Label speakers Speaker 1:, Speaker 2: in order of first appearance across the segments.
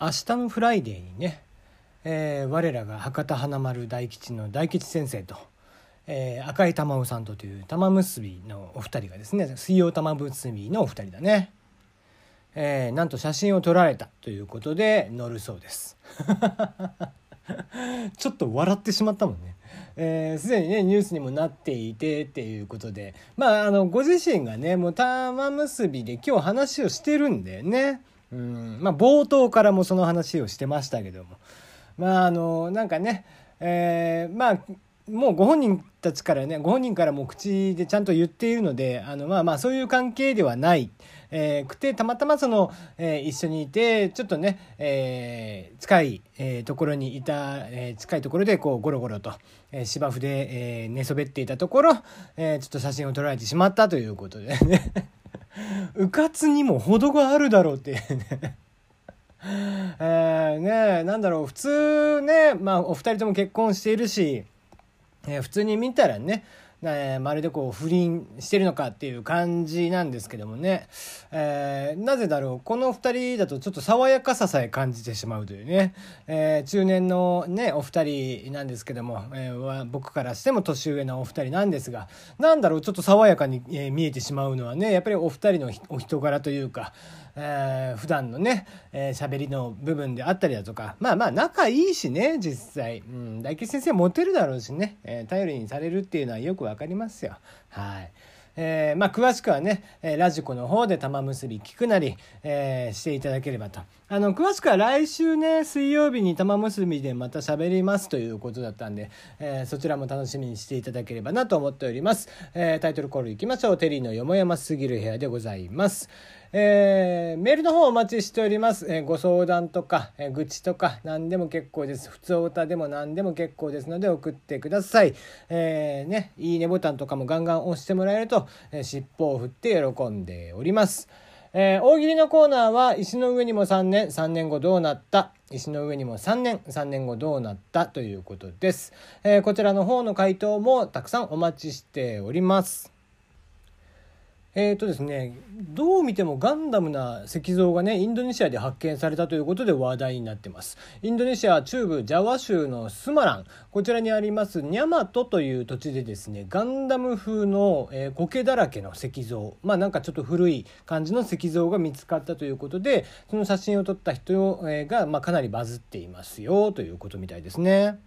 Speaker 1: 明日のフライデーにね、えー、我らが博多華丸大吉の大吉先生と、えー、赤江珠緒さんとというたまむすびのお二人がですね水曜たまむすびのお二人だね、えー、なんと写真を撮られたということで載るそうです。ちょっと笑ってしまったもんね。えー、すでにねニュースにもなっていてっていうことで。まああのご自身がねもうたまむすびで今日話をしてるんだよね。うん。まあ冒頭からもその話をしてましたけども。まああのなんかね、えー、まあもうご本人たちからねご本人からも口でちゃんと言っているのであのまあまあそういう関係ではない、えー、くてたまたまその、えー、一緒にいてちょっとね、えー、近い、えー、ところにいた、えー、近いところでこうゴロゴロと、えー、芝生で、えー、寝そべっていたところ、えー、ちょっと写真を撮られてしまったということでね。うかつにも程があるだろうって。いうねえー、ねなんだろう。普通ねまあお二人とも結婚しているしえー、普通に見たらね、えー、まるでこう不倫してるのかっていう感じなんですけどもね、えー、なぜだろうこの2人だとちょっと爽やかささえ感じてしまうというね、えー、中年のねお二人なんですけども、えー、僕からしても年上のお二人なんですがなんだろうちょっと爽やかに、見えてしまうのはねやっぱりお二人のお人柄というかえー、普段のね喋、えー、りの部分であったりだとかまあまあ仲いいしね実際、うん、大吉先生モテるだろうしね、えー、頼りにされるっていうのはよく分かりますよはい。えー、まあ、詳しくはね、えラジコの方で玉結び聞くなり、えー、していただければと。あの、詳しくは来週ね、水曜日に玉結びでまた喋りますということだったんで、え、そちらも楽しみにしていただければなと思っております。えタイトルコールいきましょう。テリーのよもやますぎる部屋でございます。えー、メールの方お待ちしております。えー、ご相談とか、えー、愚痴とか何でも結構です。普通歌でも何でも結構ですので送ってください。えー、ね、いいねボタンとかもガンガン押してもらえると、えー、尻尾を振って喜んでおります。えー、大喜利のコーナーは石の上にも3年、3年後どうなった石の上にも3年、3年後どうなったということです。えー、こちらの方の回答もたくさんお待ちしております。えーとですね、どう見てもガンダムな石像がねインドネシアで発見されたということで話題になってます。インドネシア中部ジャワ州のスマラン。こちらにありますニャマトという土地でですねガンダム風の、えー、苔だらけの石像。まあなんかちょっと古い感じの石像が見つかったということでその写真を撮った人が、まあ、かなりバズっていますよということみたいですね。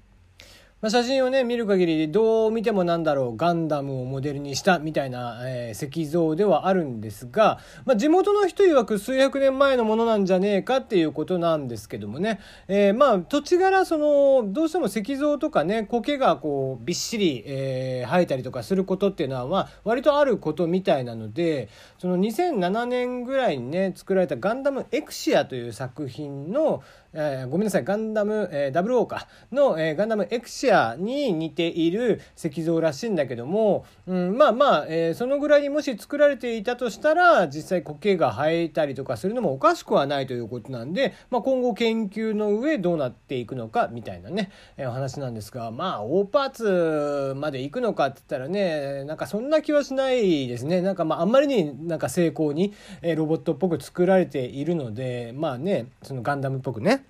Speaker 1: まあ、写真をね見る限りどう見てもなんだろうガンダムをモデルにしたみたいな、えー、石像ではあるんですが、まあ、地元の人曰く数百年前のものなんじゃねえかっていうことなんですけどもね、えー、まあ土地柄そのどうしても石像とかね苔がこうびっしり、えー、生えたりとかすることっていうのは、まあ、割とあることみたいなのでその2007年ぐらいにね作られた「ガンダムエクシア」という作品の、えー、ごめんなさいガンダム、えー、00かの、えー、ガンダムエクシアシアに似ている石像らしいんだけども、うん、まあまあ、えー、そのぐらいにもし作られていたとしたら実際苔が生えたりとかするのもおかしくはないということなんで、まあ、今後研究の上どうなっていくのかみたいなね、えー、お話なんですがまあ大パーツまで行くのかって言ったらねなんかそんな気はしないですね。なんかまああんまりになんか精巧に、え、ロボットっぽく作られているのでまあねそのガンダムっぽくね。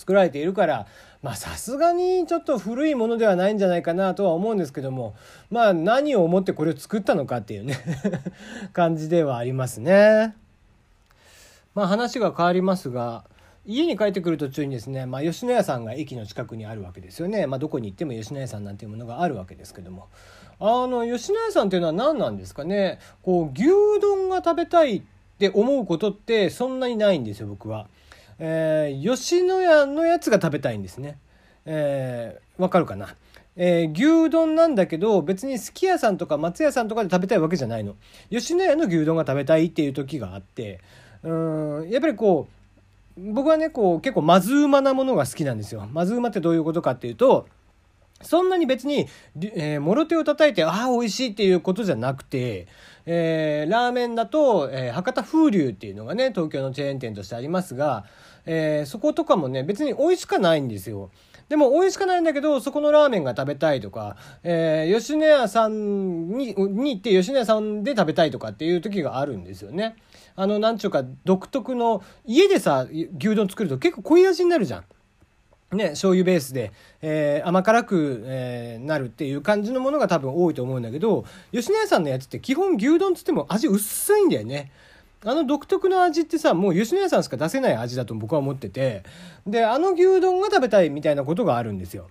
Speaker 1: 作られているからまあさすがにちょっと古いものではないんじゃないかなとは思うんですけどもまあ何を思ってこれを作ったのかっていうね 感じではありますね。まあ話が変わりますが家に帰ってくる途中にですね、まあ、吉野家さんが駅の近くにあるわけですよね、まあ、どこに行っても吉野家さんなんていうものがあるわけですけどもあの吉野家さんっていうのは何なんですかね？こう牛丼が食べたいって思うことってそんなにないんですよ僕は。えー、吉野家のやつが食べたいんですね。えー、わかるかな？えー、牛丼なんだけど別にすき家さんとか松屋さんとかで食べたいわけじゃないの。吉野家の牛丼が食べたいっていう時があって。うんやっぱりこう僕はねこう結構まずうまなものが好きなんですよ。まずうまってどういうことかっていうとそんなに別に、えー、もろ手を叩いて、ああ、美味しいっていうことじゃなくて、えー、ラーメンだと、えー、博多風流っていうのがね、東京のチェーン店としてありますが、え、そことかもね、別に美味しかないんですよ。でも美味しくないんだけどそこのラーメンが食べたいとか、えー、吉野家さんにに行って吉野家さんで食べたいとかっていう時があるんですよね。あのなんちゅうか独特の家でさ牛丼作ると結構濃い味になるじゃん。ね、醤油ベースで、えー、甘辛く、えー、なるっていう感じのものが多分多いと思うんだけど吉野家さんのやつって基本牛丼つっても味薄いんだよね。あの独特の味ってさもう吉野家さんしか出せない味だと僕は思っててであの牛丼が食べたいみたいなことがあるんですよ。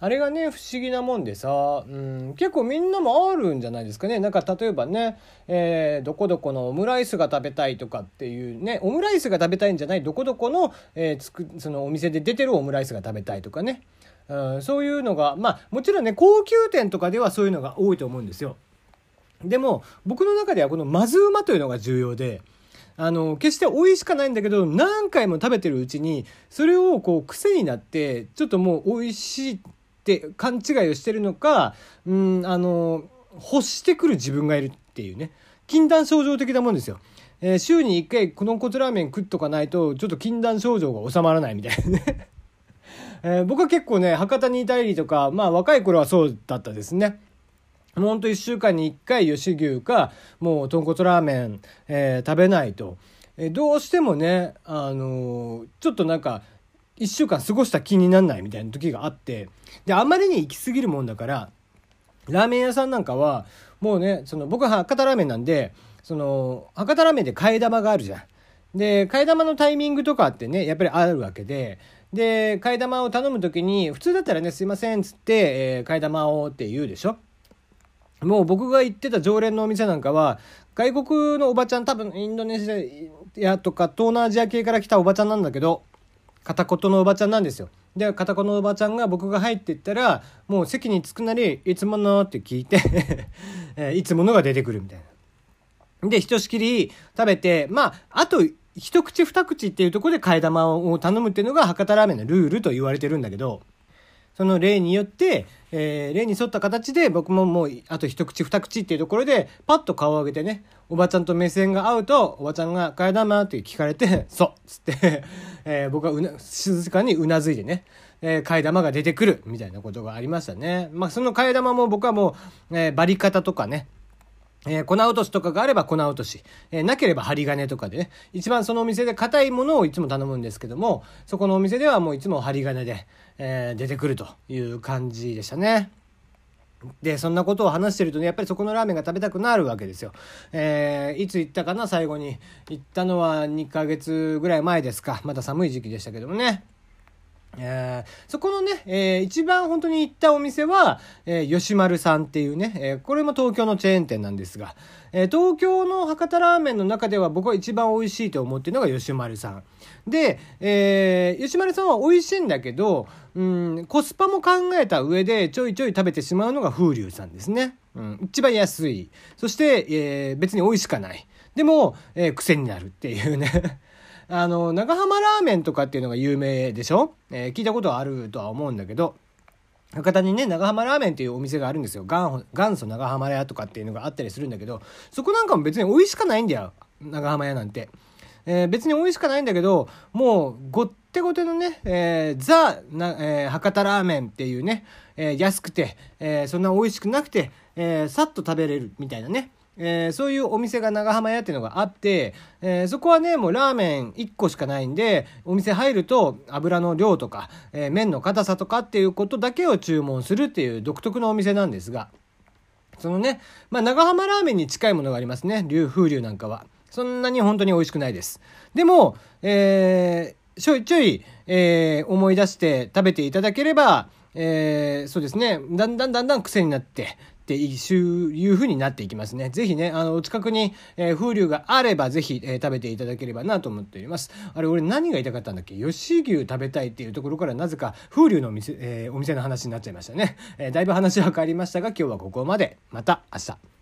Speaker 1: あれがね不思議なもんでさ、うん、結構みんなもあるんじゃないですかねなんか例えばね、えー、どこどこのオムライスが食べたいとかっていうねオムライスが食べたいんじゃないどこどこの,、えー、つくそのお店で出てるオムライスが食べたいとかね、うん、そういうのがまあもちろんね高級店とかではそういうのが多いと思うんですよ。でも僕の中ではこのまずうまというのが重要であの決して美味しかないんだけど何回も食べてるうちにそれをこう癖になってちょっともう美味しいって勘違いをしてるのかうんあの欲してくる自分がいるっていうね禁断症状的なもんですよ。えー、週に1回この骨ラーメン食っとかないとちょっと禁断症状が収まらないみたいなね えー、僕は結構ね博多にいたりとかまあ若い頃はそうだったですね。もうほんと1週間に1回吉牛かもう豚骨ラーメン、えー、食べないと、え、どうしてもね、あのー、ちょっとなんか1週間過ごした気になんないみたいな時があってであまりに行き過ぎるもんだからラーメン屋さんなんかはもうねその僕は博多ラーメンなんでその博多ラーメンで替え玉があるじゃん。で替え玉のタイミングとかってねやっぱりあるわけでで替え玉を頼む時に普通だったらね「すいません」っつって、えー、替え玉をって言うでしょ。もう僕が行ってた常連のお店なんかは外国のおばちゃん多分インドネシアとか東南アジア系から来たおばちゃんなんだけど片言のおばちゃんなんですよ。で片言のおばちゃんが僕が入っていったらもう席に着くなり「いつもの?」って聞いて いつものが出てくるみたいな。でひとしきり食べてまああと一口二口っていうところで替え玉を頼むっていうのが博多ラーメンのルールと言われてるんだけど。その例によって、えー、例に沿った形で僕ももうあと一口二口っていうところでパッと顔を上げてねおばちゃんと目線が合うとおばちゃんが「替え玉?」って聞かれて「そう」っつって えー、僕はうな静かにうなずいてねえー、替え玉が出てくるみたいなことがありましたね。まあその替え玉も僕はもう、えー、バリ方とかね、えー、粉落としとかがあれば粉落とし、えー、なければ針金とかでね、一番そのお店で硬いものをいつも頼むんですけども、そこのお店ではもういつも針金で、えー、出てくるという感じでしたね。で、そんなことを話してるとね、やっぱりそこのラーメンが食べたくなるわけですよ。えー、いつ行ったかな、最後に。行ったのは2ヶ月ぐらい前ですか。まだ寒い時期でしたけどもね。えー、そこのね、えー、一番本当に行ったお店は、えー、吉丸さんっていうね、えー、これも東京のチェーン店なんですが、えー、東京の博多ラーメンの中では僕は一番美味しいと思ってるのが吉丸さん。で、えー、吉丸さんは美味しいんだけど、うん、コスパも考えた上でちょいちょい食べてしまうのが風流さんですね。うん、一番安い。そして、えー、別に美味しかない。でも、えー、癖になるっていうねあの、長浜ラーメンとかっていうのが有名でしょ？えー、聞いたことはあるとは思うんだけど、博多にね、長浜ラーメンっていうお店があるんですよ。元祖長浜屋とかっていうのがあったりするんだけど、そこなんかも別に美味しかないんだよ。長浜屋なんて。えー、別に美味しかないんだけど、もう、ごってごてのね、えー、ザな、えー、博多ラーメンっていうね、え、安くて、え、そんな美味しくなくて、え、さっと食べれるみたいなね。えー、そういうお店が長浜屋っていうのがあって、えー、そこはね、もうラーメン1個しかないんで、お店入ると油の量とか、えー、麺の硬さとかっていうことだけを注文するっていう独特のお店なんですが、そのね、まあ長浜ラーメンに近いものがありますね。流風流なんかは。そんなに本当に美味しくないです。でも、え、ちょいちょい、え、思い出して食べていただければ、えー、そうですね、だんだんだんだん癖になって、っていう風になっていきますね。ぜひね、あの、お近くに、えー、風流があれば、ぜひ、えー、食べていただければなと思っております。あれ、俺何が言いたかったんだっけ？吉牛食べたいっていうところから、なぜか風流のお店、えー、お店の話になっちゃいましたね。えだいぶ話は変わりましたが、今日はここまで。また明日。